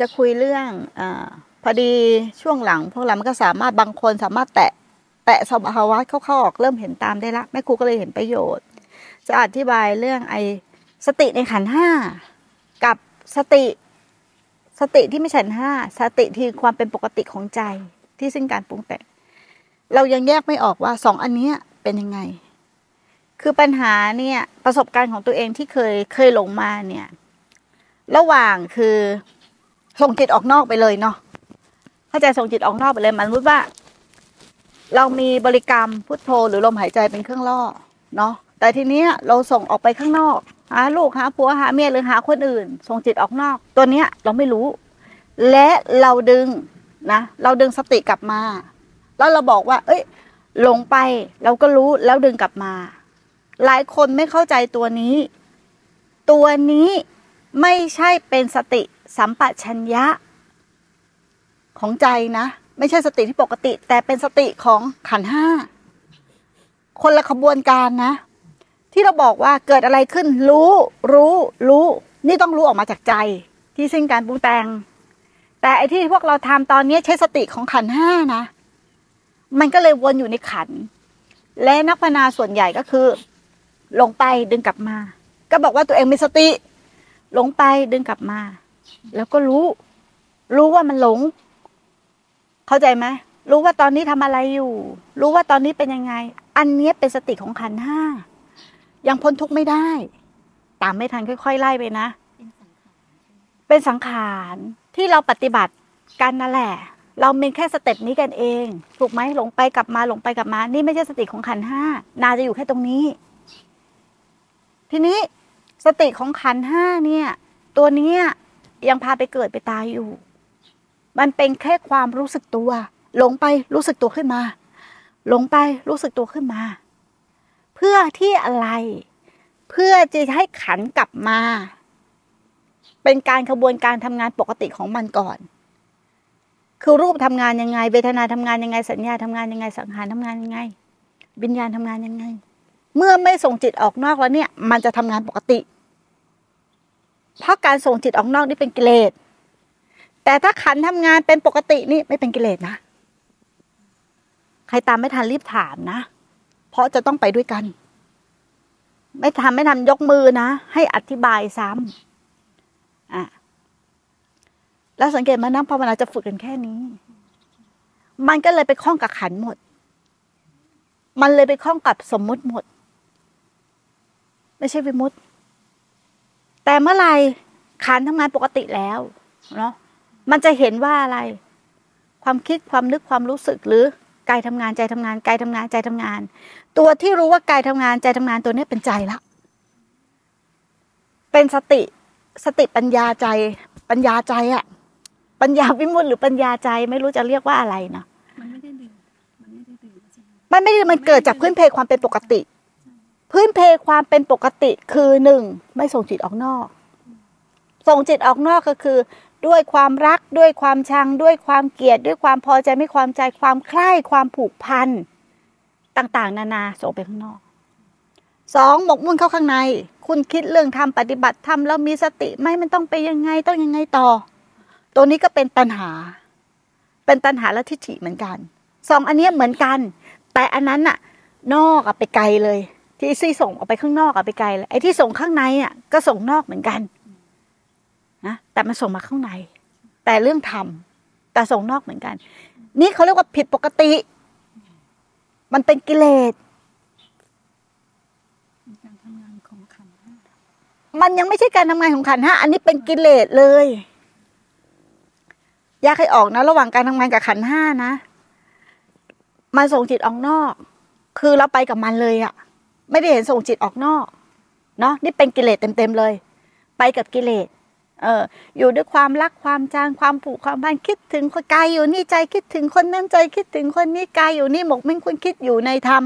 จะคุยเรื่องอพอดีช่วงหลัง พวกเรามันก็สามารถบางคนสามารถแตะแตะสภาวะเข้าๆออกเริ่มเห็นตามได้ละแม่ครูก็เลยเห็นประโยชน์ จะอธิบายเรื่องไอสติในขันห้ากับสติสติที่ไม่ฉันห้าสติที่ความเป็นปกติของใจที่ซึ่งการปรุงแต่งเรายังแยกไม่ออกว่าสองอันนี้เป็นยังไง คือปัญหาเนี่ยประสบการณ์ของตัวเองที่เคยเคยหลงมาเนี่ย ระหว่างคือ ส่งจิตออกนอกไปเลยเนาะเข้าใจส่งจิตออกนอกไปเลยมันรู้ว่า เรามีบริกรรมพุทโธหรือลมหายใจเป็นเครื่องล่อเนาะแต่ทีเนี้ยเราส่งออกไปข้างนอกหาลูกหาผัวหาเมียหรือหาคนอื่น ส่งจิตออกนอก ตัวเนี้ยเราไม่รู้ และเราดึงนะเราดึงสติกลับมา แล้วเราบอกว่า เอ้ยหลงไปเราก็รู้แล้วดึงกลับมา หลายคนไม่เข้าใจตัวนี้ ตัวนี้ไม่ใช่เป็นสติ สัมปชัญญะของใจนะ ไม่ใช่สติที่ปกติ แต่เป็นสติของขันห้าคนละขบวนการนะ ที่เราบอกว่าเกิดอะไรขึ้น รู้ รู้ รู้ นี่ต้องรู้ออกมาจากใจ ที่สิ้นการปรุงแต่ง แต่ไอ้ที่พวกเราทำตอนนี้ใช้สติของขันห้านะ มันก็เลยวนอยู่ในขัน และนักพนาส่วนใหญ่ก็คือ ลงไปดึงกลับมา ก็บอกว่าตัวเองมีสติหลงไปดึงกลับมา แล้วก็รู้ รู้ว่ามันหลง เข้าใจไหมรู้ว่าตอนนี้ทำอะไรอยู่ รู้ว่าตอนนี้เป็นยังไง อันนี้เป็นสติของขันห้ายังพ้นทุกข์ไม่ได้ ตามไม่ทันค่อย ๆ ไล่ไปนะ เป็นสังขารที่เราปฏิบัติกันนั่นแหละ เราเป็นแค่สเต็ปนี้กันเอง ถูกไหมหลงไปกลับมาหลงไปกลับมา นี่ไม่ใช่สติของขันห้านาจะอยู่แค่ตรงนี้ ทีนี้สติของขันห้าเนี่ย ตัวเนี้ย ยังพาไปเกิดไปตายอยู่ มันเป็นแค่ความรู้สึกตัว หลงไปรู้สึกตัวขึ้นมา หลงไปรู้สึกตัวขึ้นมา เพื่อที่อะไร เพื่อจะให้ขันกลับมา เป็นการขบวนการทำงานปกติของมันก่อน คือรูปทำงานยังไง เวทนาทำงานยังไง สัญญาทำงานยังไง สังขารทำงานยังไง วิญญาณทำงานยังไง เมื่อไม่ส่งจิตออกนอกแล้วเนี่ย มันจะทำงานปกติ เพราะการส่งจิตออกนอกนี่เป็นกิเลส แต่ถ้าขันทำงานเป็นปกตินี่ไม่เป็นกิเลสนะ ใครตามไม่ทันรีบถามนะ เพราะจะต้องไปด้วยกัน ไม่ทำไม่ทำยกมือนะ ให้อธิบายซ้ำอะแล้วสังเกตมานั่งภาวนาจะฝึกกันแค่นี้ มันก็เลยไปคล้องกับขันหมด มันเลยไปคล้องกับสมมุติหมด ไม่ใช่วิมุติ แต่เมื่อไหร่ขันทำงานปกติแล้วเนาะมันจะเห็นว่าอะไร ความคิดความนึกความรู้สึกหรือกายทำงานใจทำงานกายทำงานใจทำงาน ตัวที่รู้ว่ากายทำงานใจทำงานตัวนี้เป็นใจละเป็นสติสติปัญญาใจ ปัญญาใจอะปัญญาวิมุตติหรือปัญญาใจไม่รู้จะเรียกว่าอะไรนะมันไม่ได้ดื่มมันไม่ได้ดื่มใช่ไหมมันไม่ได้มันเกิดจากพื้นเพความเป็นปกติ พื้นเพความเป็นปกติคือหนึ่งไม่ส่งจิตออกนอก ส่งจิตออกนอกก็คือ ด้วยความรักด้วยความชัง ด้วยความเกลียด ด้วยความพอใจไม่ความใจความใคร่ความผูกพันต่างๆ นานาส่งไปข้างนอกสองหมกมุ่นเข้าข้างใน คุณคิดเรื่องทำปฏิบัติทำแล้วมีสติไหมมันต้องไปยังไงต้องยังไงต่อ ตัวนี้ก็เป็นตัณหา เป็นตัณหาและทิฏฐิเหมือนกันสองอันเนี้ยเหมือนกัน แต่อันนั้นน่ะ นอกอะไปไกลเลย ที่ซี่ส่งออกไปข้างนอกอะไปไกลเลยไอ้ที่ส่งข้างในอะก็ส่งนอกเหมือนกันนะแต่มันส่งมาข้างใน แต่เรื่องทำแต่ส่งนอกเหมือนกัน นี่เขาเรียกว่าผิดปกติ มันเป็นกิเลสเป็นการทำงานของขันธ์ห้ามันยังไม่ใช่การทำงานของขันธ์ห้าอันนี้เป็นกิเลสเลยแยกให้ออกนะ ระหว่างการทำงานกับขันธ์ห้านะมันส่งจิตออกนอก คือเราไปกับมันเลยอะ ไม่ได้เห็นส่งจิตออกนอกเนาะนี่เป็นกิเลสเต็มๆเลย ไปกับกิเลสเอออยู่ด้วยความรักความจางความผูกความพันคิดถึงคนกายอยู่นี่ใจคิดถึงคนนั้นใจคิดถึงคนนี้กายอยู่นี่หมกมุ่นคุณคิดอยู่ในธรรม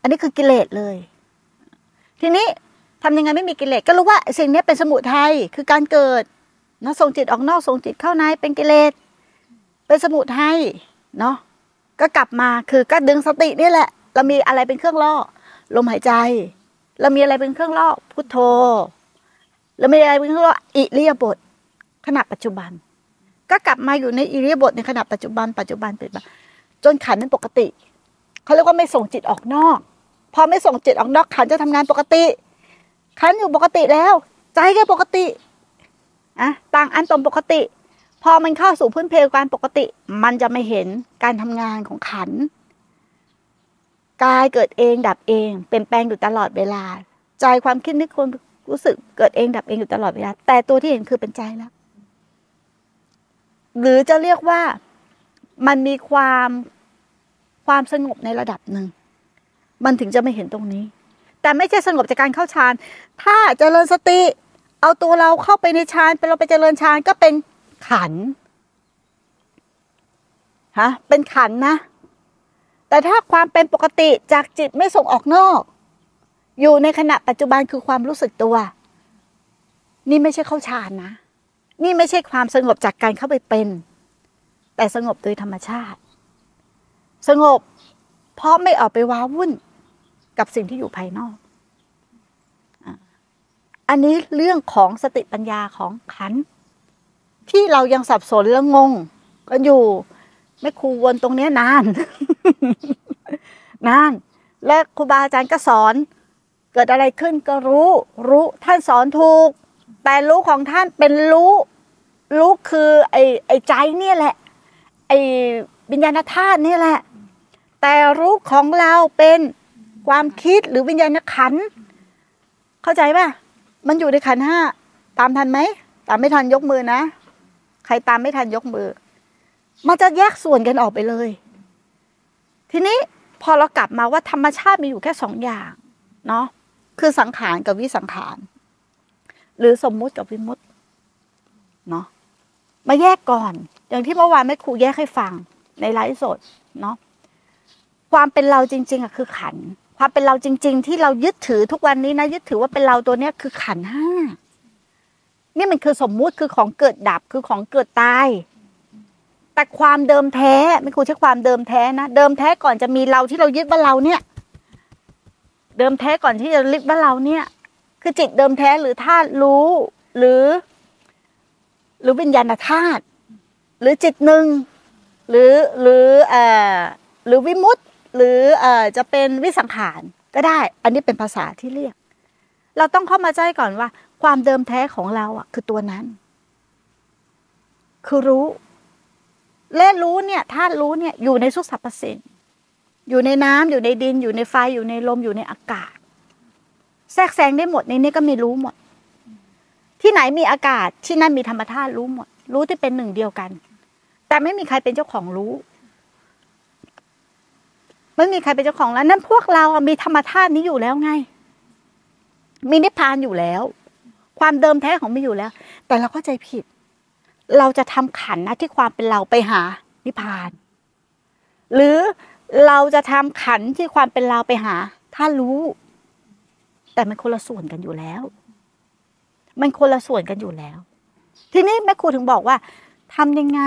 อันนี้คือกิเลสเลย ทีนี้ทำยังไงไม่มีกิเลสก็รู้ว่าสิ่งนี้เป็นสมุทัยคือการเกิดเนาะส่งจิตออกนอกส่งจิตเข้าในเป็นกิเลสเป็นสมุทัยเนาะก็กลับมาคือก็ดึงสตินี่แหละ เรามีอะไรเป็นเครื่องล่อ ลมหายใจ เรามีอะไรเป็นเครื่องล่อพุทโธเรามีอะไรเป็นเครื่องล่ออิริยาบถขณะปัจจุบัน ก็กลับมาอยู่ในอิริยาบถในขณะปัจจุบัน ปัจจุบันเปัจจุบันจนขันนั้นปกติเขาเรียกว่าไม่ส่งจิตออกนอก พอไม่ส่งจิตออกนอกขันจะทำงานปกติ ขันอยู่ปกติแล้ว ใจก็ปกติอะต่างอันตรงปกติ พอมันเข้าสู่พื้นเพลการปกติ มันจะไม่เห็นการทำงานของขัน กายเกิดเองดับเองเปลี่ยนแปลงอยู่ตลอดเวลา ใจความคิดนึกคนรู้สึกเกิดเองดับเองอยู่ตลอดเวลา แต่ตัวที่เห็นคือเป็นใจแล้ว หรือจะเรียกว่ามันมีความความสงบในระดับหนึ่ง มันถึงจะไม่เห็นตรงนี้ แต่ไม่ใช่สงบจากการเข้าฌานถ้าเจริญสติ เอาตัวเราเข้าไปในฌานเป็นเราไปเจริญฌานก็เป็นขันฮะเป็นขันนะ แต่ถ้าความเป็นปกติจากจิตไม่ส่งออกนอก อยู่ในขณะปัจจุบันคือความรู้สึกตัว นี่ไม่ใช่เข้าฌานนะ นี่ไม่ใช่ความสงบจากการเข้าไปเป็น แต่สงบโดยธรรมชาติ สงบเพราะไม่ออกไปว้าวุ่นกับสิ่งที่อยู่ภายนอก อันนี้เรื่องของสติปัญญาของขันที่เรายังสับสนและงงกันอยู่ ไม่ครูวนตรงนี้นาน นาน และครูบาอาจารย์ก็สอน เกิดอะไรขึ้นก็รู้ รู้ท่านสอนถูก แต่รู้ของท่านเป็นรู้ รู้คือไอ้ไอ้ใจเนี่ยแหละ ไอ้วิญญาณธาตุนี่แหละ แต่รู้ของเราเป็นความคิดหรือวิญญาณขัน เข้าใจป่ะ มันอยู่ในขันห้า ตามทันไหม ตามไม่ทันยกมือนะ ใครตามไม่ทันยกมือ มันจะแยกส่วนกันออกไปเลย ทีนี้พอเรากลับมาว่าธรรมชาติมีอยู่แค่สองอย่างเนาะคือสังขารกับวิสังขาร หรือสมมุติกับวิมุติเนาะมาแยกก่อน อย่างที่เมื่อวานแม่ครูแยกให้ฟังในไลฟ์สดเนาะความเป็นเราจริง ๆอะคือขัน ความเป็นเราจริง ๆ ที่เรายึดถือทุกวันนี้นะยึดถือว่าเป็นเราตัวเนี้ยคือขันห้านี่มันคือสมมุติคือของเกิดดับคือของเกิดตาย แต่ความเดิมแท้ไม่ครูใช้ความเดิมแท้นะเดิมแท้ก่อนจะมีเราที่เรายึดว่าเราเนี่ย เดิมแท้ก่อนที่จะยึดว่าเราเนี่ย คือจิตเดิมแท้หรือธาตุรู้หรือ หรือวิญญาณธาตุหรือจิตหนึ่งหรือหรือเอ่อหรือวิมุตต์หรือเอ่อจะเป็นวิสังขารก็ได้ อันนี้เป็นภาษาที่เรียก เราต้องเข้ามาใจก่อนว่า ความเดิมแท้ของเราอะ คือตัวนั้น คือรู้ และรู้เนี่ยธาตุรู้เนี่ยอยู่ในทุกสรรพสิ่ง อยู่ในน้ำอยู่ในดิน อยู่ในไฟอยู่ในลมอยู่ในอากาศ แทรกแซงได้หมดในนี้ก็มีรู้หมด ที่ไหนมีอากาศที่นั่นมีธรรมธาตุรู้หมด รู้ที่เป็นหนึ่งเดียวกัน แต่ไม่มีใครเป็นเจ้าของรู้ไม่มีใครเป็นเจ้าของแล้วนั่นพวกเราอะมีธรรมธาตุนี้อยู่แล้วไง มีนิพพานอยู่แล้ว ความเดิมแท้ของมีอยู่แล้ว แต่เราเข้าใจผิด เราจะทำขันนะที่ความเป็นเราไปหานิพพาน หรือเราจะทำขันที่ความเป็นเราไปหา ถ้ารู้ แต่มันคนละส่วนกันอยู่แล้ว มันคนละส่วนกันอยู่แล้ว ทีนี้แม่ครูถึงบอกว่าทำยังไง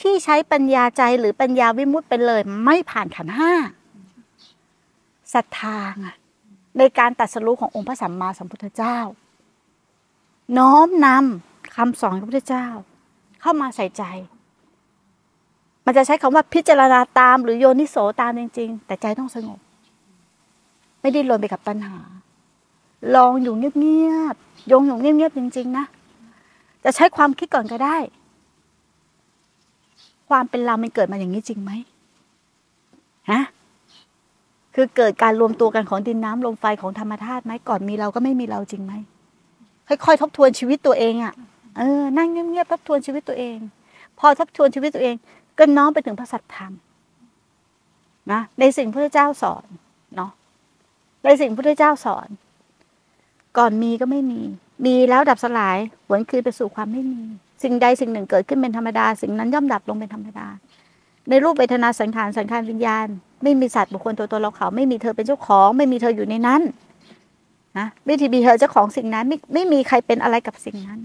ที่ใช้ปัญญาใจหรือปัญญาวิมุตต์ไปเลย ไม่ผ่านขันห้าศรัทธาในการตัดสรู้ขององค์พระสัมมาสัมพุทธเจ้า น้อมนำคำสอนของพระพุทธเจ้า เข้ามาใส่ใจ มันจะใช้คำว่าพิจารณาตามหรือโยนิโสตามจริง ๆ แต่ใจต้องสงบ ไม่ได้ลนไปกับตัณหา ลองอยู่เงียบๆยงอยู่เงียบๆจริง ๆ นะ จะใช้ความคิดก่อนก็ได้ ความเป็นเรามันเกิดมาอย่างนี้จริงไหมฮะคือเกิดการรวมตัวกันของดินน้ำลมไฟของธรรมธาตุไหมก่อนมีเราก็ไม่มีเราจริงไหมค่อยๆทบทวนชีวิตตัวเองอะ่ะ เออนั่งเงียบๆทบทวนชีวิตตัวเอง พอทบทวนชีวิตตัวเอง ก็น้อมไปถึงพระสัทธรรมนะในสิ่งพระเจ้าสอนเนาะในสิ่งพระเจ้าสอน ก่อนมีก็ไม่มี มีแล้วดับสลายหวนคืนไปสู่ความไม่มี สิ่งใดสิ่งหนึ่งเกิดขึ้นเป็นธรรมดา สิ่งนั้นย่อมดับลงเป็นธรรมดา ในรูปเวทนาสังขารสังขารวิญญาณ ไม่มีสัตว์บุคคลตัวตนเราเขา ไม่มีเธอเป็นเจ้าของ ไม่มีเธออยู่ในนั้นนะไม่ที่มีเธอเจ้าของสิ่งนั้นไม่ไม่มีใครเป็นอะไรกับสิ่งนั้น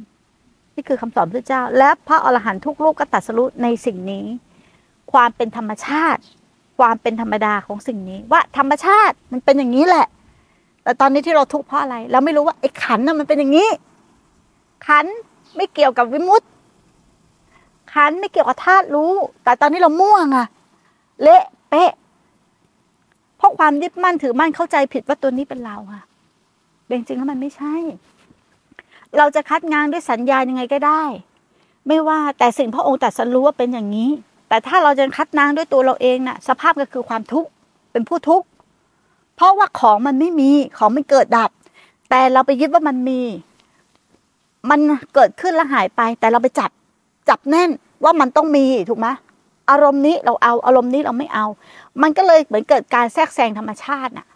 นี่คือคำสอนพระเจ้า และพระอรหันตุกรูปก็ตัดสรุในสิ่งนี้ ความเป็นธรรมชาติ ความเป็นธรรมดาของสิ่งนี้ ว่าธรรมชาติมันเป็นอย่างนี้แหละ แต่ตอนนี้ที่เราทุกข์เพราะอะไร เราไม่รู้ว่าไอ้ขันน่ะมันเป็นอย่างนี้ ขันไม่เกี่ยวกับวิมุตต์ขันไม่เกี่ยวกับธาตุรู้ แต่ตอนนี้เราม่วงอะเละเป๊ะเพราะความยึดมั่นถือมั่นเข้าใจผิดว่าตัวนี้เป็นเราค่ะจริงๆแล้วมันไม่ใช่ เราจะคัดงานด้วยสัญญายังไงก็ได้ ไม่ว่าแต่สิ่งพระองค์ตรัสรู้ว่าเป็นอย่างนี้ แต่ถ้าเราจะคัดนางด้วยตัวเราเองน่ะ สภาพก็คือความทุกข์เป็นผู้ทุกข์เพราะว่าของมันไม่มีของมันเกิดดับ แต่เราไปยึดว่ามันมี มันเกิดขึ้นแล้วหายไป แต่เราไปจับจับแน่นว่ามันต้องมีถูกไหมอารมณ์นี้เราเอาอารมณ์นี้เราไม่เอา มันก็เลยเหมือนเกิดการแทรกแซงธรรมชาติน่ะ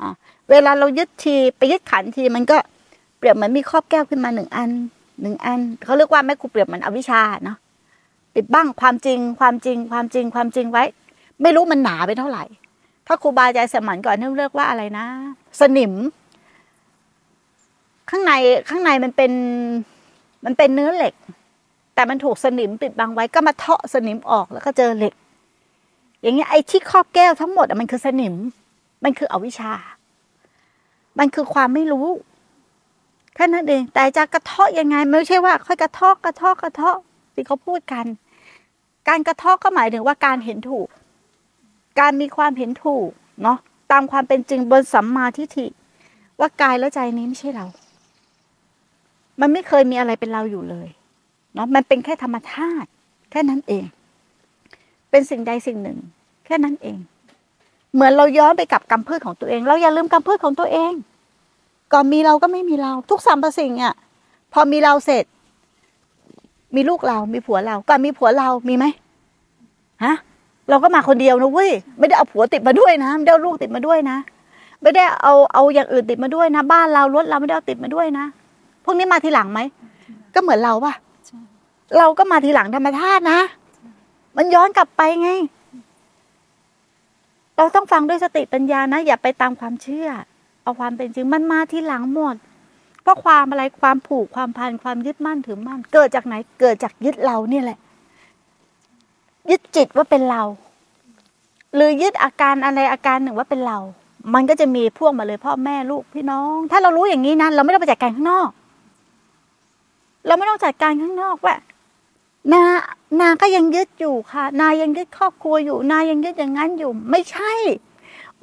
อ่าเวลาเรายึดทีไปยึดขันทีมันก็ เปรียบเหมือนมีครอบแก้วขึ้นมาหนึ่งอันหนึ่งอันเขาเรียกว่าแม่ครูเปรียบเหมือนอวิชชาเนาะปิดบ้างความจริงความจริงความจริงความจริงไว้ ไม่รู้มันหนาไปเท่าไหร่ ถ้าครูบาอาจารย์สมัยก่อนเนี่เรียกว่าอะไรนะ สนิม ข้างในข้างในมันเป็น มันเป็นเนื้อเหล็ก แต่มันถูกสนิมปิดบังไว้ก็มาเทาะสนิมออกแล้วก็เจอเหล็ก อย่างเงี้ยไอ้ที่ครอบแก้วทั้งหมดมันคือสนิม มันคืออวิชชา มันคือความไม่รู้ แค่นั้นเอง แต่จะกระเทาะยังไง ไม่ใช่ว่า ค่อยกระเทาะกระเทาะกระเทาะที่เขาพูดกัน การกระเทาะก็หมายถึงว่าการเห็นถูก การมีความเห็นถูกเนาะตามความเป็นจริงบนสัมมาทิฏฐิว่ากายและใจนี้ไม่ใช่เรา มันไม่เคยมีอะไรเป็นเราอยู่เลยเนาะมันเป็นแค่ธรรมชาติ แค่นั้นเอง เป็นสิ่งใดสิ่งหนึ่ง แค่นั้นเอง เหมือนเราย้อนไปกับกรรมพืชของตัวเอง เราอย่าลืมกรรมพืชของตัวเอง ก่อนมีเราก็ไม่มีเรา ทุกสรรพสิ่งอะ พอมีเราเสร็จ มีลูกเรา มีผัวเรา ก่อนมีผัวเรามีไหมฮะเราก็มาคนเดียวนะเว้ยไม่ได้เอาผัวติดมาด้วยนะไม่ได้เอาลูกติดมาด้วยนะ ไม่ได้เอาเอาอย่างอื่นติดมาด้วยนะ บ้านเรารถเราไม่ได้เอาติดมาด้วยนะพวกนี้มาทีหลังไหมก็เหมือนเราปะเราก็มาทีหลังธรรมชาตินะ มันย้อนกลับไปไง เราต้องฟังด้วยสติปัญญานะ อย่าไปตามความเชื่อ เอาความเป็นจริงมันมาทีหลังหมด เพราะความอะไรความผูกความพันความยึดมั่นถือมั่น เกิดจากไหนเกิดจากยึดเราเนี่ยแหละ ยึดจิตว่าเป็นเรา หรือยึดอาการอะไรอาการหนึ่งว่าเป็นเรา มันก็จะมีพวกมาเลยพ่อแม่ลูกพี่น้อง ถ้าเรารู้อย่างนี้นะเราไม่ต้องไปจัดการข้างนอก เราไม่ต้องจัดการข้างนอกว่านานาก็ยังยึดอยู่ค่ะ นายังยึดครอบครัวอยู่ นายังยึดอย่างนั้นอยู่ ไม่ใช่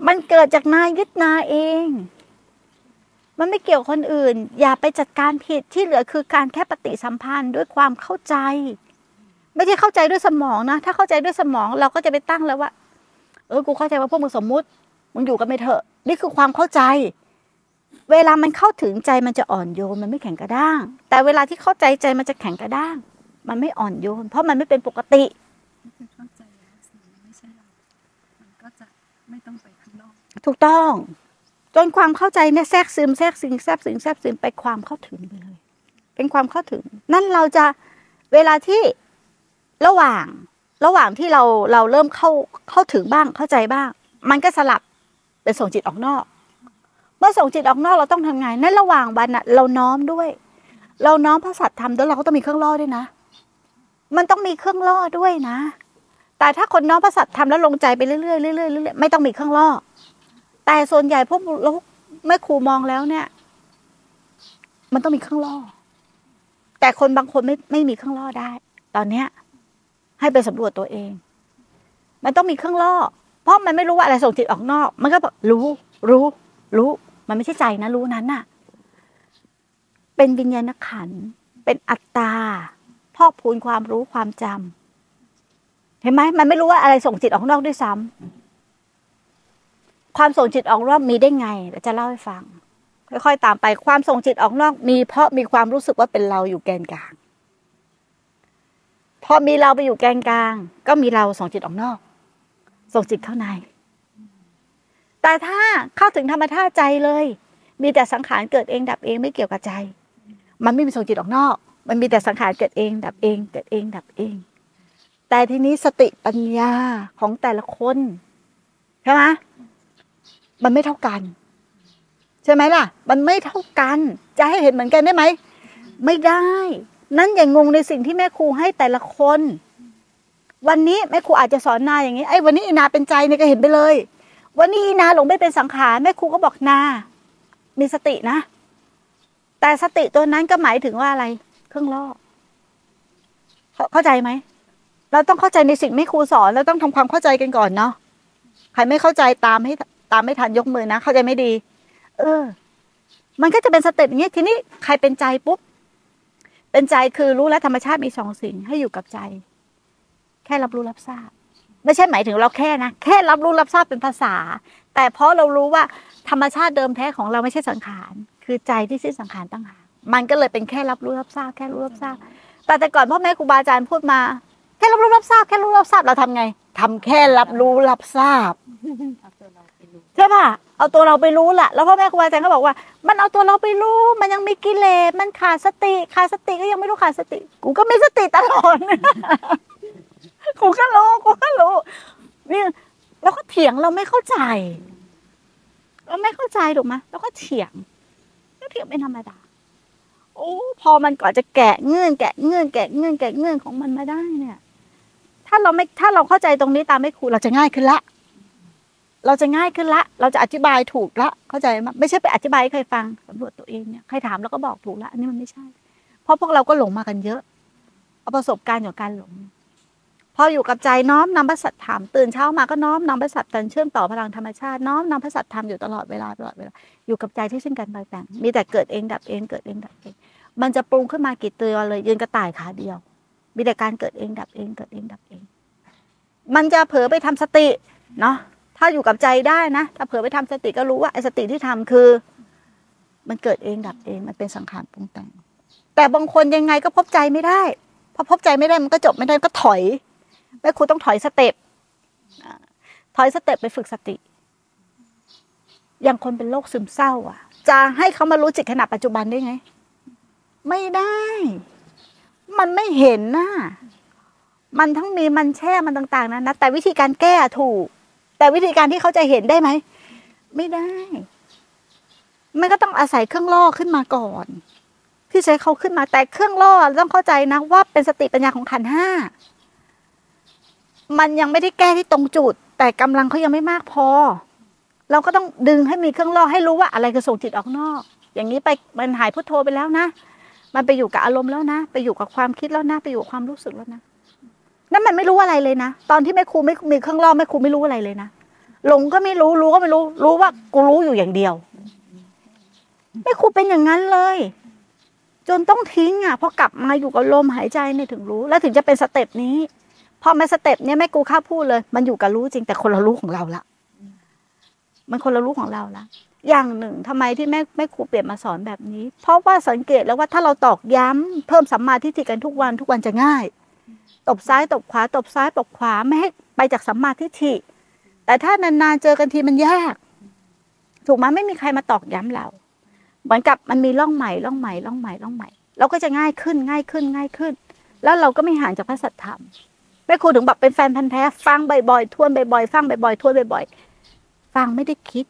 มันเกิดจากนายึดนาเอง มันไม่เกี่ยวคนอื่น อย่าไปจัดการผิดที่เหลือคือการแค่ปฏิสัมพันธ์ด้วยความเข้าใจ ไม่ใช่เข้าใจด้วยสมองนะ ถ้าเข้าใจด้วยสมองเราก็จะไปตั้งแล้วว่า เออกูเข้าใจว่าพวกมึงสมมุติมึงอยู่กันไปเถอะ นี่คือความเข้าใจ เวลามันเข้าถึงใจมันจะอ่อนโยนมันไม่แข็งกระด้าง แต่เวลาที่เข้าใจใจมันจะแข็งกระด้าง มันไม่อ่อนโยน เพราะมันไม่เป็นปกติก็คือเข้าใจแล้วสิ่งนี้ไม่ใช่เรามันก็จะไม่ต้องไปข้างนอกถูกต้อง จนความเข้าใจเนี่ยแทรกซึมแทรกซึมแทรกซึมแทรกซึมไปความเข้าถึงไปเลย เป็นความเข้าถึง นั่นเราจะเวลาที่ระหว่างระหว่างที่เราเราเริ่มเข้าเข้าถึงบ้างเข้าใจบ้าง มันก็สลับเป็นส่งจิตออกนอก เมื่อส่งจิตออกนอกเราต้องทำไงในระหว่างวันน่ะ เราน้อมด้วย เราน้อมพระสัตธรรมด้วยเราก็ต้องมีเครื่องล่อด้วยนะ มันต้องมีเครื่องล่อด้วยนะ แต่ถ้าคนน้อมพระสัตธรรมแล้วลงใจไปเรื่อยๆเรื่อยๆเรื่อยๆไม่ต้องมีเครื่องล่อ แต่ส่วนใหญ่พวกเราแม่ครูมองแล้วเนี่ย มันต้องมีเครื่องล่อ แต่คนบางคนไม่ไม่มีเครื่องล่อได้ ตอนเนี้ย ให้ไปสำรวจตัวเอง มันต้องมีเครื่องล่อ เพราะมันไม่รู้ว่าอะไรส่งจิตออกนอก มันก็บอกรู้ รู้ รู้ มันไม่ใช่ใจนะรู้นั้นน่ะ เป็นวิญญาณขัน เป็นอัตตาพอกพูนความรู้ความจำเห็นไหมมันไม่รู้ว่าอะไรส่งจิตออกนอกด้วยซ้ำ ความส่งจิตออกนอกมีได้ไงเดี๋ยวจะเล่าให้ฟัง ค่อยๆตามไปความส่งจิตออกนอกมี เพราะมีความรู้สึกว่าเป็นเราอยู่แกนกลางพอมีเราไปอยู่แกนกลาง ก็มีเราส่งจิตออกนอก ส่งจิตเข้าใน แต่ถ้าเข้าถึงธรรมชาติใจเลย มีแต่สังขารเกิดเองดับเองไม่เกี่ยวกับใจ มันไม่มีส่งจิตออกนอก มันมีแต่สังขารเกิดเอง ดับเอง เกิดเอง ดับเอง แต่ทีนี้สติปัญญาของแต่ละคนใช่ไหม มันไม่เท่ากัน ใช่ไหมล่ะ มันไม่เท่ากัน จะให้เห็นเหมือนกันได้ไหม ไม่ได้ นั่นอย่างงงในสิ่งที่แม่ครูให้แต่ละคน วันนี้แม่ครูอาจจะสอนนาอย่างนี้ไอ้วันนี้อีนาเป็นใจเนี่ยก็เห็นไปเลย วันนี้อีนาหลงไม่เป็นสังขารแม่ครูก็บอกนา มีสตินะ แต่สติตัวนั้นก็หมายถึงว่าอะไร เครื่องล่อเข้าเข้าใจไหมเราต้องเข้าใจในสิ่งไม่ครูสอนเราต้องทำความเข้าใจกันก่อนเนาะใครไม่เข้าใจตามให้ามไม่ทันยกมือนะ เข้าใจไม่ดี เออ มันก็จะเป็นสเต็ปอย่างนี้ทีนี้ใครเป็นใจปุ๊บ เป็นใจคือรู้แล้วธรรมชาติมีสองสิ่งให้อยู่กับใจ แค่รับรู้รับทราบ ไม่ใช่หมายถึงเราแค่นะ แค่รับรู้รับทราบเป็นภาษา แต่เพราะเรารู้ว่าธรรมชาติเดิมแท้ของเราไม่ใช่สังขาร คือใจที่สิ้นสังขารตั้งหากมันก็เลยเป็นแค่รับรู้รับทราบ แค่รู้รับทราบ แต่แต่ก่อนพ่อแม่ครูบาอาจารย์พูดมาแค่รับรู้รับทราบแค่รู้รับทราบเราทำไงทำแค่รับรู้รับทราบ ใช่ป่ะเอาตัวเราไปรู้แหละแล้วพ่อแม่ครูอาจารย์ก็บอกว่า มันเอาตัวเราไปรู้ มันยังมีกิเลสมันขาดสติขาดสติก็ยังไม่รู้ขาดสติ กูก็มีสติตลอดกูก็รู้กูก็รู้นี่เราก็เถียงเราไม่เข้าใจ เราไม่เข้าใจถูกไหมเราก็เถียงก็เถียงเป็นธรรมดาโอ้พอมันก่อนจะแกะเงื่อนแกะเงื่อนแกะเงื่อนแกะเงื่อนของมันมาได้เนี่ย ถ้าเราไม่ถ้าเราเข้าใจตรงนี้ตามไม่ครูเราจะง่ายขึ้นละ เราจะง่ายขึ้นละ เราจะอธิบายถูกละ เข้าใจไหมไม่ใช่ไปอธิบายให้ใครฟังสำรวจตัวเองเนี่ยใครถามเราก็บอกถูกละอันนี้มันไม่ใช่ เพราะพวกเราก็หลงมากันเยอะเอาประสบการณ์จากการหลงพออยู่กับใจน้อมนำพระสัตธรรมตื่นเช้ามาก็น้อมนำพระสัตธรรมเชื่อมต่อพลังธรรมชาติน้อมนำพระสัตธรรมอยู่ตลอดเวลาตลอดเวลาอยู่กับใจที่สิ้นการปรุงแต่งมีแต่เกิดเองดับเองเกิดเองดับเอง มันจะปรุงขึ้นมากี่ตัวเลย ยืนกระต่ายขาเดียว มีแต่การเกิดเองดับเองเกิดเองดับเอง มันจะเผลอไปทำสติเนาะ ถ้าอยู่กับใจได้นะ ถ้าเผลอไปทำสติก็รู้ว่าไอ้สติที่ทำคือ มันเกิดเองดับเองมันเป็นสังขารปรุงแต่ง แต่บางคนยังไงก็พบใจไม่ได้พอพบใจไม่ได้มันก็จบไม่ได้ก็ถอยแม่ครูต้องถอยสเต็ปถอยสเต็ปไปฝึกสติ อย่างคนเป็นโรคซึมเศร้า อะ จะให้เขามารู้จิตขณะปัจจุบันได้ไง ไม่ได้ มันไม่เห็นน่ะมันทั้งมีมันแช่มันต่าง ๆนะนะแต่วิธีการแก้ถูก แต่วิธีการที่เขาจะเห็นได้ไหม ไม่ได้ มันก็ต้องอาศัยเครื่องล่อขึ้นมาก่อน ที่ใช้เขาขึ้นมาแต่เครื่องล่อต้องเข้าใจนะว่าเป็นสติปัญญาของขันห้ามันยังไม่ได้แก้ที่ตรงจุด แต่กำลังเขายังไม่มากพอ เราก็ต้องดึงให้มีเครื่องล่อให้รู้ว่าอะไรคือส่งจิตออกนอก อย่างนี้ไปมันหายพุทโธไปแล้วนะ มันไปอยู่กับอารมณ์แล้วนะ ไปอยู่กับความคิดแล้วนะ ไปอยู่กับความรู้สึกแล้วนะ นั่นมันไม่รู้อะไรเลยนะ ตอนที่แม่ครูไม่มีเครื่องล่อแม่ครูไม่รู้อะไรเลยนะหลงก็ไม่รู้รู้ก็ไม่รู้ รู้ว่ากูรู้อยู่อย่างเดียวแม่ครูเป็นอย่างนั้นเลย จนต้องทิ้งอะพอกลับมาอยู่กับลมหายใจเนี่ยถึงรู้ แล้วถึงจะเป็นสเต็ปนี้พอมา step เนี้ยแม่ครูกล้าพูดเลย มันอยู่กับรู้จริงแต่คนละรู้ของเราละมันคนละรู้ของเราละอย่างหนึ่งทำไมที่แม่แม่ครูเปลี่ยนมาสอนแบบนี้ เพราะว่าสังเกตแล้วว่าถ้าเราตอกย้ำเพิ่มสัมมาทิฏฐิกันทุกวันทุกวันจะง่าย ตบซ้ายตบขวา ตบซ้ายตบขวาไม่ให้ไปจากสัมมาทิฏฐิ แต่ถ้านานๆเจอกันทีมันยาก ถูกไหมไม่มีใครมาตอกย้ำเรา เหมือนกับมันมีร่องใหม่ร่องใหม่ร่องใหม่ร่องใหม่ เราก็จะง่ายขึ้นง่ายขึ้นง่ายขึ้น แล้วเราก็ไม่ห่างจากพระสัทธรรมแม่ครูถึงแบบเป็นแฟนพันธ์แท้ฟังบ่อยๆทวนบ่อยๆฟังบ่อยๆทวนบ่อยๆฟังไม่ได้คิด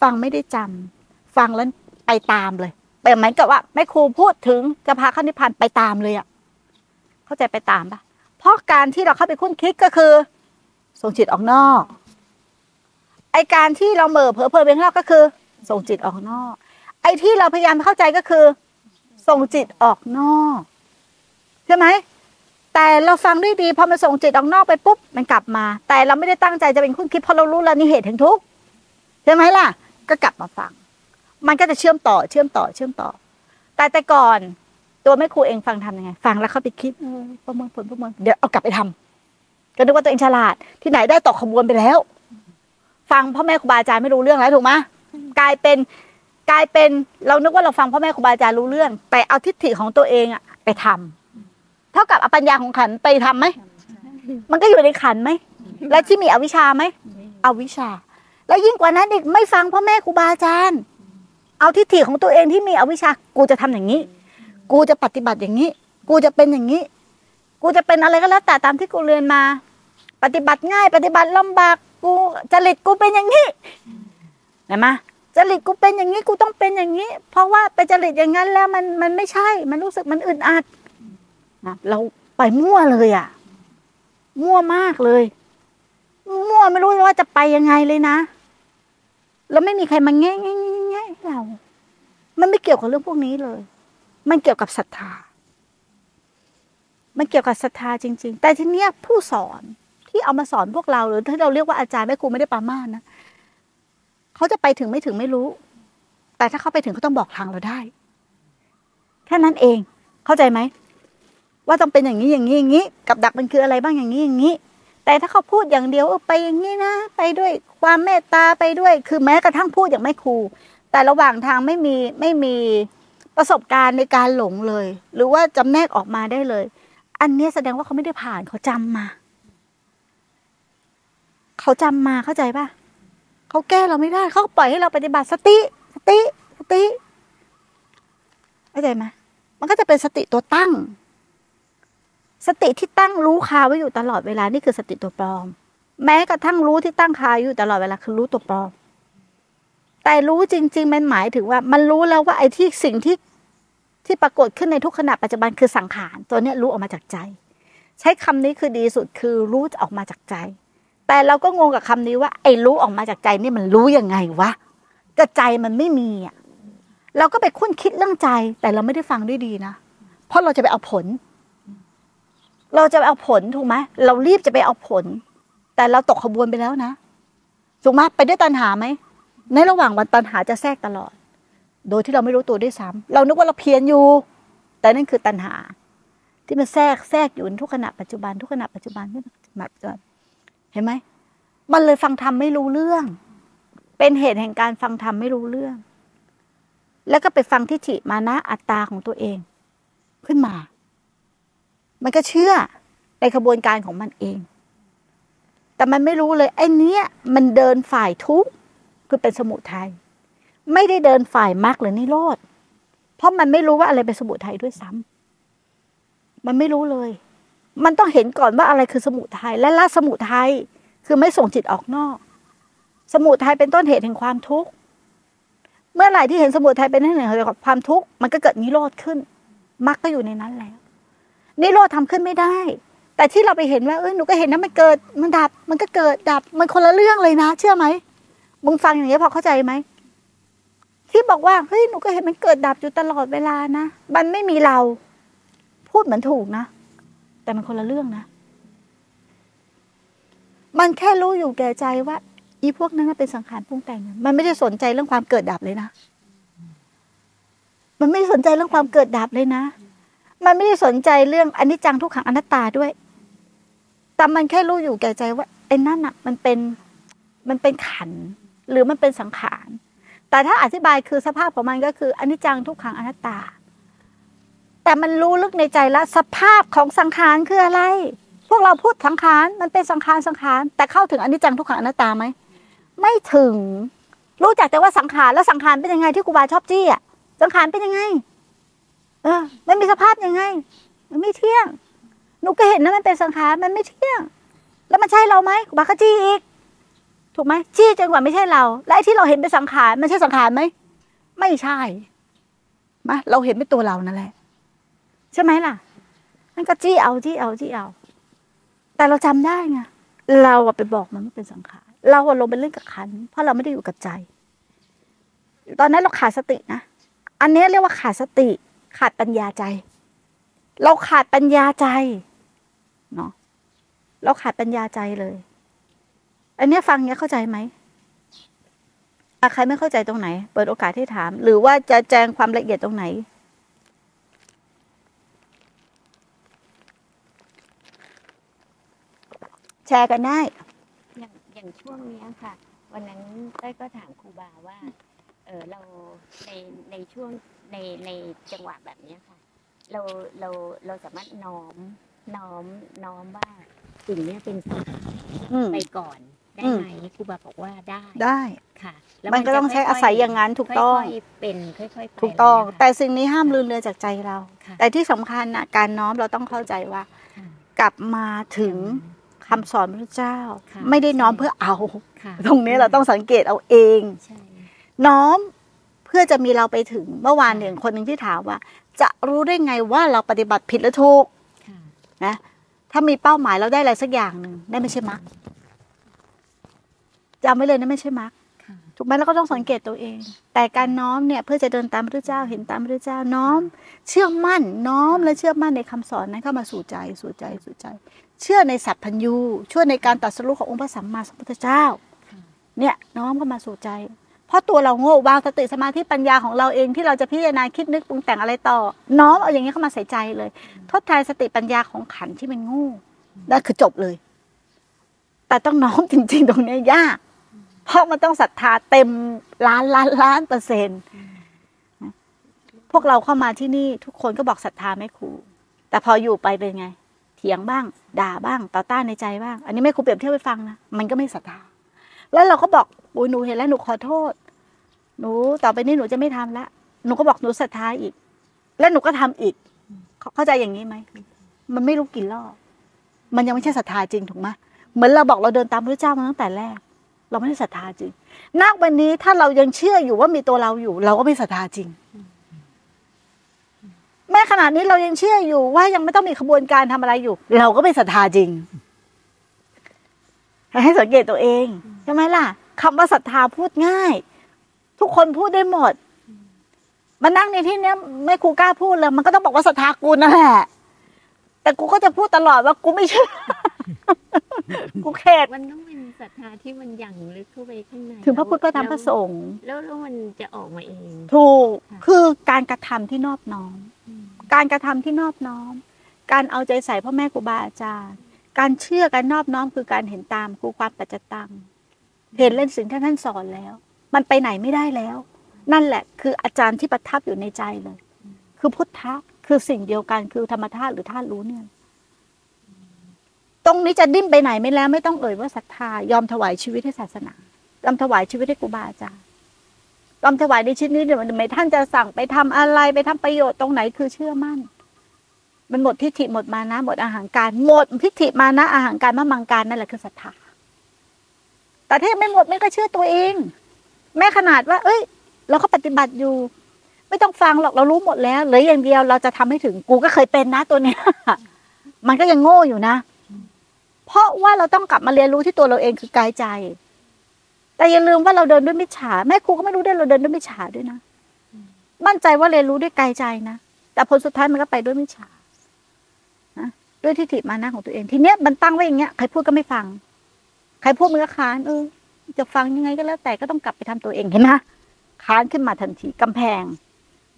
ฟังไม่ได้จำฟังแล้วไปตามเลยเป็นเหมือนกับว่าแม่ครูพูดถึงจะพาเข้านิพพานไปตามเลยอะ เข้าใจไปตามปะเพราะการที่เราเข้าไปคุ้นคิดก็คือส่งจิตออกนอก ไอการที่เราเหม่อเผลอเพลินไปข้างนอกก็คือ ส่งจิตออกนอก ไอที่เราพยายามเข้าใจก็คือ ส่งจิตออกนอกใช่ไหมแต่เราฟังด้วยดีพอมันส่งจิตออกนอกไปปุ๊บมันกลับมา แต่เราไม่ได้ตั้งใจจะเป็นคุ้นคิดเพราะเรารู้แล้วนี่เหตุแห่งทุกข์ใช่ไหมล่ะ ก็กลับมาฟัง มันก็จะเชื่อมต่อเชื่อมต่อเชื่อมต่อ แต่แต่ก่อน ตัวแม่ครูเองฟังทำยังไง ฟังแล้วเข้าไปคิดเออประมวลผลประมวลเดี๋ยวเอากลับไปทำก็นึกว่าตัวเองฉลาด ที่ไหนได้ตกขบวนไปแล้ว ฟังพ่อแม่ครูบาอาจารย์ไม่รู้เรื่องแล้วถูกไหมกลายเป็นกลายเป็นเรานึกว่าเราฟังพ่อแม่ครูบาอาจารย์รู้เรื่อง แต่เอาทิฏฐิของตัวเองอะไปทำเท่ากับเอาปัญญาของขันไปทำไหมมันก็อยู่ในขันไหมและที่มีอวิชชาไหมอวิชชา แล้วยิ่งกว่านั้นอีกไม่ฟังพ่อแม่ครูบาอาจารย์ เอาทิฏฐิของตัวเองที่มีอวิชชากูจะทำอย่างนี้ กูจะปฏิบัติอย่างนี้ กูจะเป็นอย่างนี้ กูจะเป็นอะไรก็แล้วแต่ตามที่กูเรียนมา ปฏิบัติง่าย ปฏิบัติลำบากกูจริตกูเป็นอย่างนี้เห็นไหมจริตกูเป็นอย่างนี้กูต้องเป็นอย่างนี้ เพราะว่าไปจริตอย่างนั้นแล้วมันมันไม่ใช่ มันรู้สึกมันอึดอัดนะเราไปมั่วเลยอะ มั่วมากเลย มั่วไม่รู้ว่าจะไปยังไงเลยนะแล้วไม่มีใครมาแง่แง่แง่เรา มันไม่เกี่ยวกับเรื่องพวกนี้เลย มันเกี่ยวกับศรัทธา มันเกี่ยวกับศรัทธาจริง ๆ แต่ทีเนี้ยผู้สอนที่เอามาสอนพวกเราหรือที่เราเรียกว่าอาจารย์แม่ครูไม่ได้ปามาสนะเขาจะไปถึงไม่ถึงไม่รู้ แต่ถ้าเขาไปถึงเขาต้องบอกทางเราได้ แค่นั้นเอง เข้าใจไหมว่าต้องเป็นอย่างนี้อย่างนี้อย่างนี้ กับดักมันคืออะไรบ้างอย่างนี้อย่างนี้ แต่ถ้าเขาพูดอย่างเดียวเออไปอย่างนี้นะ ไปด้วยความเมตตาไปด้วย คือแม้กระทั่งพูดอย่างไม่ครู แต่ระหว่างทางไม่มีไม่มี ประสบการณ์ในการหลงเลย หรือว่าจำแนกออกมาได้เลย อันนี้แสดงว่าเขาไม่ได้ผ่านเขาจำมา เขาจำมาเข้าใจป่ะเขาแก้เราไม่ได้เขาปล่อยให้เราปฏิบัติสติ สติ สติเข้าใจไหมมันก็จะเป็นสติตัวตั้ง สติที่ตั้งรู้คาไว้อยู่ตลอดเวลานี่คือสติตัวปลอม แม้กระทั่งรู้ที่ตั้งคาอยู่ตลอดเวลาคือรู้ตัวปลอม แต่รู้จริง ๆ มันหมายถึงว่า มันรู้แล้วว่าไอ้ที่สิ่งที่ที่ปรากฏขึ้นในทุกขณะปัจจุบันคือสังขารตัวเนี้ยรู้ออกมาจากใจ ใช้คำนี้คือดีสุดคือรู้ออกมาจากใจ แต่เราก็งงกับคำนี้ว่า ไอ้รู้ออกมาจากใจนี่มันรู้ยังไงวะก็ใจมันไม่มีอะเราก็ไปคุ้นคิดเรื่องใจ แต่เราไม่ได้ฟังด้วยดีนะเพราะเราจะไปเอาผล เราจะไปเอาผลถูกไหมเรารีบจะไปเอาผล แต่เราตกขบวนไปแล้วนะถูกไหมไปด้วยตัณหาไหม ในระหว่างวันตัณหาจะแทรกตลอด โดยที่เราไม่รู้ตัวด้วยซ้ำเรานึกว่าเราเพียรอยู่ แต่นั่นคือตัณหา ที่มันแทรกแทรกอยู่ในทุกขณะปัจจุบันทุกขณะปัจจุบันทุกขณะปัจจุบันเห็นไหมมันเลยฟังธรรมไม่รู้เรื่อง เป็นเหตุแห่งการฟังธรรมไม่รู้เรื่อง แล้วก็ไปฟังทิฏฐิมานะอัตตาของตัวเอง ขึ้นมา มันก็เชื่อในกระบวนการของมันเอง แต่มันไม่รู้เลยไอ้เนี้ยมันเดินฝ่ายทุกข์ คือเป็นสมุทัยไม่ได้เดินฝ่ายมรรคหรือนิโรธ เพราะมันไม่รู้ว่าอะไรเป็นสมุทัยด้วยซ้ำมันไม่รู้เลย มันต้องเห็นก่อนว่าอะไรคือสมุทัยและละสมุทัยคือไม่ส่งจิตออกนอก สมุทัยเป็นต้นเหตุแห่งความทุกข์ เมื่อไหร่ที่เห็นสมุทัยเป็นต้นเหตุแห่งความทุกข์มันก็เกิดนิโรธขึ้นมรรคก็อยู่ในนั้นแล้ว นิโรธทำขึ้นไม่ได้ แต่ที่เราไปเห็นว่าเอ้ยหนูก็เห็นนะมันเกิดมันดับ มันก็เกิดดับมันคนละเรื่องเลยนะ เชื่อไหม มึงฟังอย่างนี้พอเข้าใจไหมที่บอกว่าเฮ้ยหนูก็เห็นมันเกิดดับอยู่ตลอดเวลานะมันไม่มีเรา พูดเหมือนถูกนะแต่มันคนละเรื่องนะ มันแค่รู้อยู่แก่ใจว่า อีพวกนั้นเป็นสังขารปรุงแต่ง มันไม่ได้สนใจเรื่องความเกิดดับเลยนะ มันไม่ได้สนใจเรื่องความเกิดดับเลยนะ มันไม่ได้สนใจเรื่องอนิจจังทุกขังอนัตตาด้วย แต่มันแค่รู้อยู่แก่ใจว่าไอ้นั่นอะมันเป็น มันเป็นขัน หรือมันเป็นสังขาร แต่ถ้าอธิบายคือสภาพของมันก็คืออนิจจังทุกขังอนัตตา แต่มันรู้ลึกในใจแล้วสภาพของสังขารคืออะไร พวกเราพูดสังขารมันเป็นสังขารสังขาร แต่เข้าถึงอนิจจังทุกขังอนัตตาไหมไม่ถึง รู้จักแต่ว่าสังขารแล้วสังขารเป็นยังไงที่ครูบาชอบจี้อะสังขารเป็นยังไง เออมันมีสภาพยังไง มันไม่เที่ยงหนูก็เห็นนะมันเป็นสังขารมันไม่เที่ยง แล้วมันใช่เราไหมครูบาก็จี้อีก ถูกไหมจี้จนกว่าไม่ใช่เรา และที่เราเห็นเป็นสังขารมันใช่สังขารไหมไม่ใช่มาเราเห็นเป็นตัวเรานั่นแหละ ใช่ไหมล่ะมันก็จี้เอาจี้เอาจี้เอา แต่เราจำได้ไงเราอะไปบอกมันว่าเป็นสังขารเราอะลงไปเล่นกับขัน เพราะเราไม่ได้อยู่กับใจ ตอนนั้นเราขาดสตินะอันนี้เรียกว่าขาดสติ ขาดปัญญาใจ เราขาดปัญญาใจเนาะเราขาดปัญญาใจเลย อันเนี้ยฟังเนี้ยเข้าใจไหมอะใครไม่เข้าใจตรงไหน เปิดโอกาสให้ถาม หรือว่าจะแจ้งความละเอียดตรงไหน แชร์กันได้ อย่างอย่างช่วงเนี้ยค่ะ วันนั้นเต้ยก็ถามครูบาว่า เออเราในในช่วงในในจังหวะแบบเนี้ยค่ะ เราเราเราสามารถน้อมน้อมน้อมว่าสิ่งเนี้ยเป็นสังขารอืมไปก่อน ได้อืมไหมครูบาบอกว่าได้ได้ค่ะแล้วมันก็ต้องใช้อาศัยอย่างนั้นถูกต้องค่อยๆเป็นค่อยๆไปถูกต้องแบบแต่เนี้ยสิ่งนี้ห้ามลืมเลือนจากใจเราค่ะแต่ที่สำคัญนะการน้อมเราต้องเข้าใจว่าค่ะกลับมาถึงคำสอนพระเจ้าค่ะไม่ได้น้อมใช่เพื่อเอาค่ะตรงนี้เราต้องสังเกตเอาเองใช่น้อมเพื่อจะมีเราไปถึงเมื่อวานเนี่ยคนหนึ่งที่ถามว่า จะรู้ได้ไงว่าเราปฏิบัติผิดหรือถูกค่ะนะถ้ามีเป้าหมายเราได้อะไรสักอย่างหนึ่งนั่นไม่ใช่มรรค จำไว้เลยนั่นไม่ใช่มรรคค่ะถูกถูกไหมเราก็ต้องสังเกตตัวเอง แต่การน้อมเนี่ยเพื่อจะเดินตามพระเจ้าเห็นตามพระเจ้าน้อม เชื่อมั่นน้อมและเชื่อมั่นในคำสอนนั้นเข้ามาสู่ใจสู่ใจสู่ใจ เชื่อในสัพพัญญูเชื่อในการตรัดสรุปขององค์พระสัมมาสัมพุทธเจ้า เนี่ยน้อมเข้ามาสู่ใจ เพราะตัวเราโง่วางสติสมาธิปัญญาของเราเองที่เราจะพิจารณาคิดนึกปรุงแต่งอะไรต่อ น้อมเอาอย่างนี้เข้ามาใส่ใจเลย ทดแทนสติปัญญาของขันธ์ที่มันโง่นั่นคือจบเลย แต่ต้องน้อมจริง ๆ ตรงเนี้ยยาก เพราะมันต้องศรัทธาเต็มล้านล้านล้านเปอร์เซ็นต์พวกเราเข้ามาที่นี่ทุกคนก็บอกศรัทธาไม่ครู แต่พออยู่ไปเป็นไง เถียงบ้าง ด่าบ้างต่อต้านในใจบ้าง อันนี้ไม่ครูเปรียบเทียบให้ฟังนะมันก็ไม่ศรัทธา แล้วเราก็บอกอุ้ยหนูเห็นแล้วหนูขอโทษ หนูต่อไปนี้หนูจะไม่ทำละหนูก็บอกหนูศรัทธาอีก แล้วหนูก็ทำอีก เข้าใจอย่างนี้ไหมมันไม่รู้กี่รอบมันยังไม่ใช่ศรัทธาจริงถูกไหมเหมือนเราบอกเราเดินตามพระเจ้ามาตั้งแต่แรก เราไม่ได้ศรัทธาจริงณวันนี้ถ้าเรายังเชื่ออยู่ว่ามีตัวเราอยู่ เราก็ไม่ศรัทธาจริง แม้ขนาดนี้เรายังเชื่ออยู่ ว่ายังไม่ต้องมีขบวนการทำอะไรอยู่ เราก็ไม่ศรัทธาจริง ให้สังเกตตัวเองใช่ไหมล่ะคำว่าศรัทธาพูดง่าย ทุกคนพูดได้หมดมานั่งในที่เนี้ยไม่ครูกล้าพูดเลย มันก็ต้องบอกว่าศรัทธากูนั่นแหละแต่กูก็จะพูดตลอดว่ากูไม่เชื่อ กูเข็ดมันต้องเป็นศรัทธาที่มันหยั่งลึกเข้าไปข้างในถึงพระพุทธพระธรรมพระสงฆ์แล้วแล้วมันจะออกมาเอง ถูกค่ะคือการกระทำที่นอบน้อม การกระทำที่นอบน้อม การเอาใจใส่พ่อแม่ครูบาอาจารย์ การเชื่อการนอบน้อมคือการเห็นตามครูความปัจจตังเห็นเล่นสิ่งที่ท่านสอนแล้ว มันไปไหนไม่ได้แล้ว นั่นแหละคืออาจารย์ที่ประทับอยู่ในใจเลย คือพุทธะคือสิ่งเดียวกันคือธรรมธาตุหรือธาตุรู้เนี่ย ตรงนี้จะดิ้นไปไหนไม่แล้ว ไม่ต้องเอ่ยว่าศรัทธายอมถวายชีวิตให้ศาสนายอมถวายชีวิตให้ครูบาอาจารย์ยอมถวายในชิ้นนี้เดี๋ยวไม่ท่านจะสั่งไปทำอะไรไปทำประโยชน์ตรงไหนคือเชื่อมั่น มันหมดทิฏฐิหมดมานะ หมดอาหารการหมดทิฏฐิมานะอาหารการมะมังการนั่นแหละคือศรัทธาแต่ถ้ายังไม่หมดไม่ก็เชื่อตัวเอง แม้ขนาดว่า เอ้ย เราก็ปฏิบัติอยู่ ไม่ต้องฟังหรอกเรารู้หมดแล้วเหลืออย่างเดียวเราจะทำให้ถึงกูก็เคยเป็นนะตัวเนี้ยมันก็ยังโง่อยู่นะ เพราะว่าเราต้องกลับมาเรียนรู้ที่ตัวเราเองคือกายใจ แต่อย่าลืมว่าเราเดินด้วยมิจฉาแม่ครูก็ไม่รู้ด้วยเราเดินด้วยมิจฉาด้วยนะมั่นใจว่าเรียนรู้ด้วยกายใจนะแต่ผลสุดท้ายมันก็ไปด้วยมิจฉานะด้วยทิฏฐิมานะของตัวเอง ทีเนี้ยมันตั้งไว้อย่างเงี้ยใครพูดก็ไม่ฟัง ใครพูดมันก็ค้านเออจะฟังยังไงก็แล้วแต่ก็ต้องกลับไปทำตัวเองเห็นไหมค้านขึ้นมาทันทีกำแพง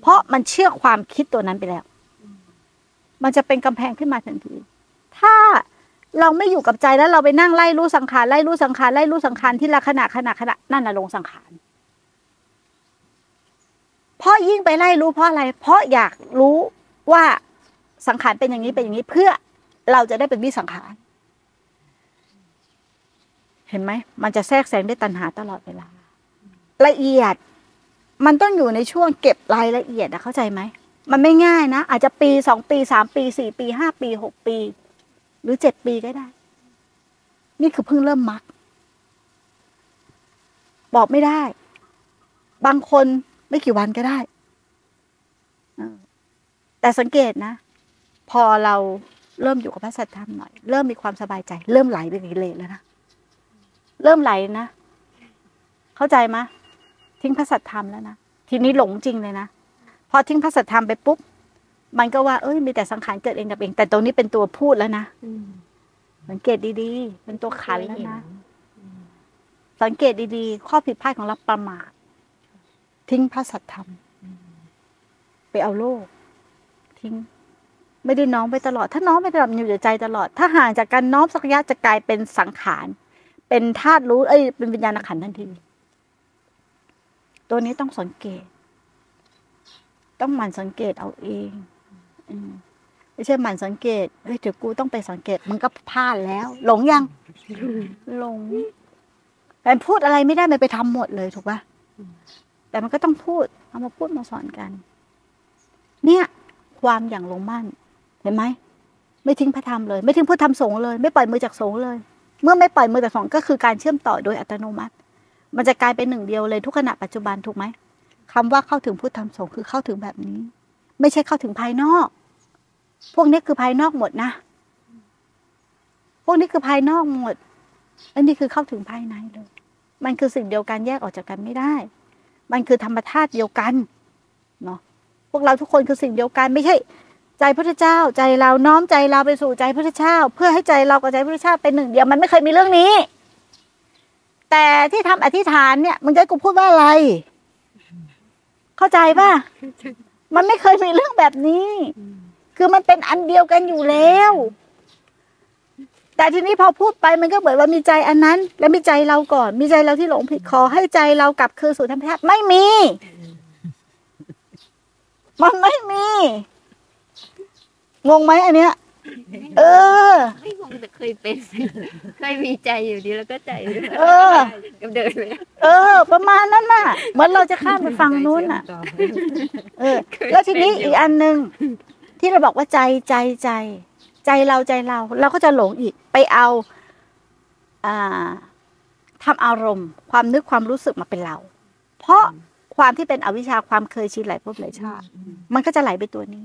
เพราะมันเชื่อความคิดตัวนั้นไปแล้ว มันจะเป็นกำแพงขึ้นมาทันที ถ้า เราไม่อยู่กับใจแล้วเราไปนั่งไล่รู้สังขารไล่รู้สังขารไล่รู้สังขารที่ละขณะขณะขณะนั่นน่ะลงสังขารเพราะยิ่งไปไล่รู้เพราะอะไร เพราะอยากรู้ว่าสังขารเป็นอย่างนี้เป็นอย่างนี้เพื่อเราจะได้เป็นวิสังขาร เห็นไหม มันจะแทรกแซงด้วยตัณหาตลอดเวลา ละเอียด มันต้องอยู่ในช่วงเก็บรายละเอียดอะเข้าใจไหม มันไม่ง่ายนะ อาจจะปีสองปีสามปีสี่ปีห้าปีหกปี หรือเจ็ดปีก็ได้ นี่คือเพิ่งเริ่มมัก บอกไม่ได้ บางคนไม่กี่วันก็ได้ แต่สังเกตนะ พอเราเริ่มอยู่กับพระสัทธรรมหน่อย เริ่มมีความสบายใจ เริ่มไหลไปกิเลสแล้วนะ เริ่มไหลนะ เข้าใจไหมทิ้งพระสัทธรรมแล้วนะ ทีนี้หลงจริงเลยนะ พอทิ้งพระสัทธรรมไปปุ๊บ มันก็ว่าเอ้ยมีแต่สังขารเกิดเองกับเอง แต่ตรงนี้เป็นตัวพูดแล้วนะอืมสังเกตดีๆเป็นตัวขันแล้วนะอืมสังเกตดีๆ ข้อผิดพลาดของเราประมาททิ้งพระสัทธรรม ไปเอาโลก ทิ้ง ไม่ได้น้อมไปตลอด ถ้าน้อมไปตลอดมันอยู่ในใจตลอด ถ้าห่างจากการน้อมสักระยะจะกลายเป็นสังขาร เป็นธาตุรู้ เอ้ย เป็นวิญญาณขันธ์ทันที ตัวนี้ต้องสังเกต ต้องหมั่นสังเกตเอาเองอืม ไม่ใช่หมั่นสังเกตเฮ้ยเดี๋ยวกูต้องไปสังเกตมันก็พลาดแล้ว หลงยัง หลงแต่พูดอะไรไม่ได้มันไปทำหมดเลยถูกปะแต่มันก็ต้องพูด เอามาพูดมาสอนกัน เนี่ย ความอย่างลงมั่น เห็นไหมไม่ทิ้งพระธรรมเลย ไม่ทิ้งพุทธธรรมสงฆ์เลย ไม่ปล่อยมือจากสงฆ์เลย เมื่อไม่ปล่อยมือจากสงฆ์ก็คือการเชื่อมต่อโดยอัตโนมัติ มันจะกลายเป็นหนึ่งเดียวเลยทุกขณะปัจจุบันถูกไหมคำว่าเข้าถึงพุทธธรรมสงฆ์คือเข้าถึงแบบนี้ ไม่ใช่เข้าถึงภายนอก พวกนี้คือภายนอกหมดนะ พวกนี้คือภายนอกหมด อันนี้คือเข้าถึงภายในเลย มันคือสิ่งเดียวกันแยกออกจากกันไม่ได้ มันคือธรรมธาตุเดียวกันเนาะ พวกเราทุกคนคือสิ่งเดียวกันไม่ใช่ ใจพระเจ้าใจเราน้อมใจเราไปสู่ใจพระเจ้า เพื่อให้ใจเรากับใจพระเจ้าเป็นหนึ่งเดียวมันไม่เคยมีเรื่องนี้ แต่ที่ทำอธิษฐานเนี่ยมึงจะกูพูดว่าอะไร เข้าใจป่ะ มันไม่เคยมีเรื่องแบบนี้ คือมันเป็นอันเดียวกันอยู่แล้ว แต่ทีนี้พอพูดไปมันก็เหมือนว่ามีใจอันนั้น แล้วมีใจเราก่อน มีใจเราที่หลงผิดขอให้ใจเรากลับคืนสู่ธรรมชาติไม่มี มันไม่มี งงไหมอันเนี้ย เออ ไม่งงแต่เคยเป็นเคยมีใจอยู่ดีแล้วก็ใจเออก็เดินไปเออ ประมาณนั้นน่ะเหมือนเราจะข้ามไปฝั่งนู้นน่ะ เออ แล้วทีนี้อีกอันหนึ่งที่เราบอกว่าใจใจใจ ใจเราใจเรา เราก็จะหลงอีกไปเอาอ่าทำอารมณ์ ความนึกความรู้สึกมาเป็นเรา เพราะความที่เป็นอวิชชาความเคยชินหลายภพหลายชาติมันก็จะไหลไปตัวนี้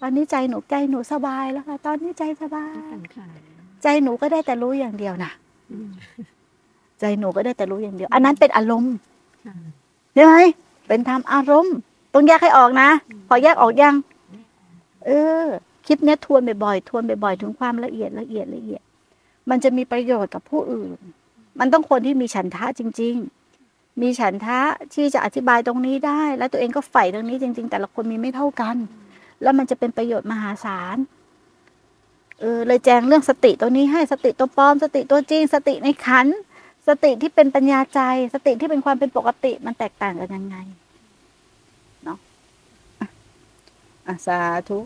ตอนนี้ใจหนูใจหนูสบายแล้วค่ะ ตอนนี้ใจสบายสังขารใจหนูก็ได้แต่รู้อย่างเดียวนะใจหนูก็ได้แต่รู้อย่างเดียว อันนั้นเป็นอารมณ์ค่ะใช่ไหมเป็นธรรมอารมณ์ต้องแยกให้ออกนะพอแยกออกยัง เออคลิปเนี้ยทวนบ่อยๆทวนบ่อยๆถึงความละเอียดละเอียดละเอียด มันจะมีประโยชน์กับผู้อื่น มันต้องคนที่มีฉันทะจริง ๆ มีฉันทะที่จะอธิบายตรงนี้ได้ แล้วตัวเองก็ใฝ่ตรงนี้จริง ๆ แต่ละคนมีไม่เท่ากัน แล้วมันจะเป็นประโยชน์มหาศาลเออเลยแจงเรื่องสติตัวนี้ให้สติตัวปลอม สติตัวจริง สติในขัน สติที่เป็นปัญญาใจ สติที่เป็นความเป็นปกติมันแตกต่างกันยังไงเนาะอะอะสาธุ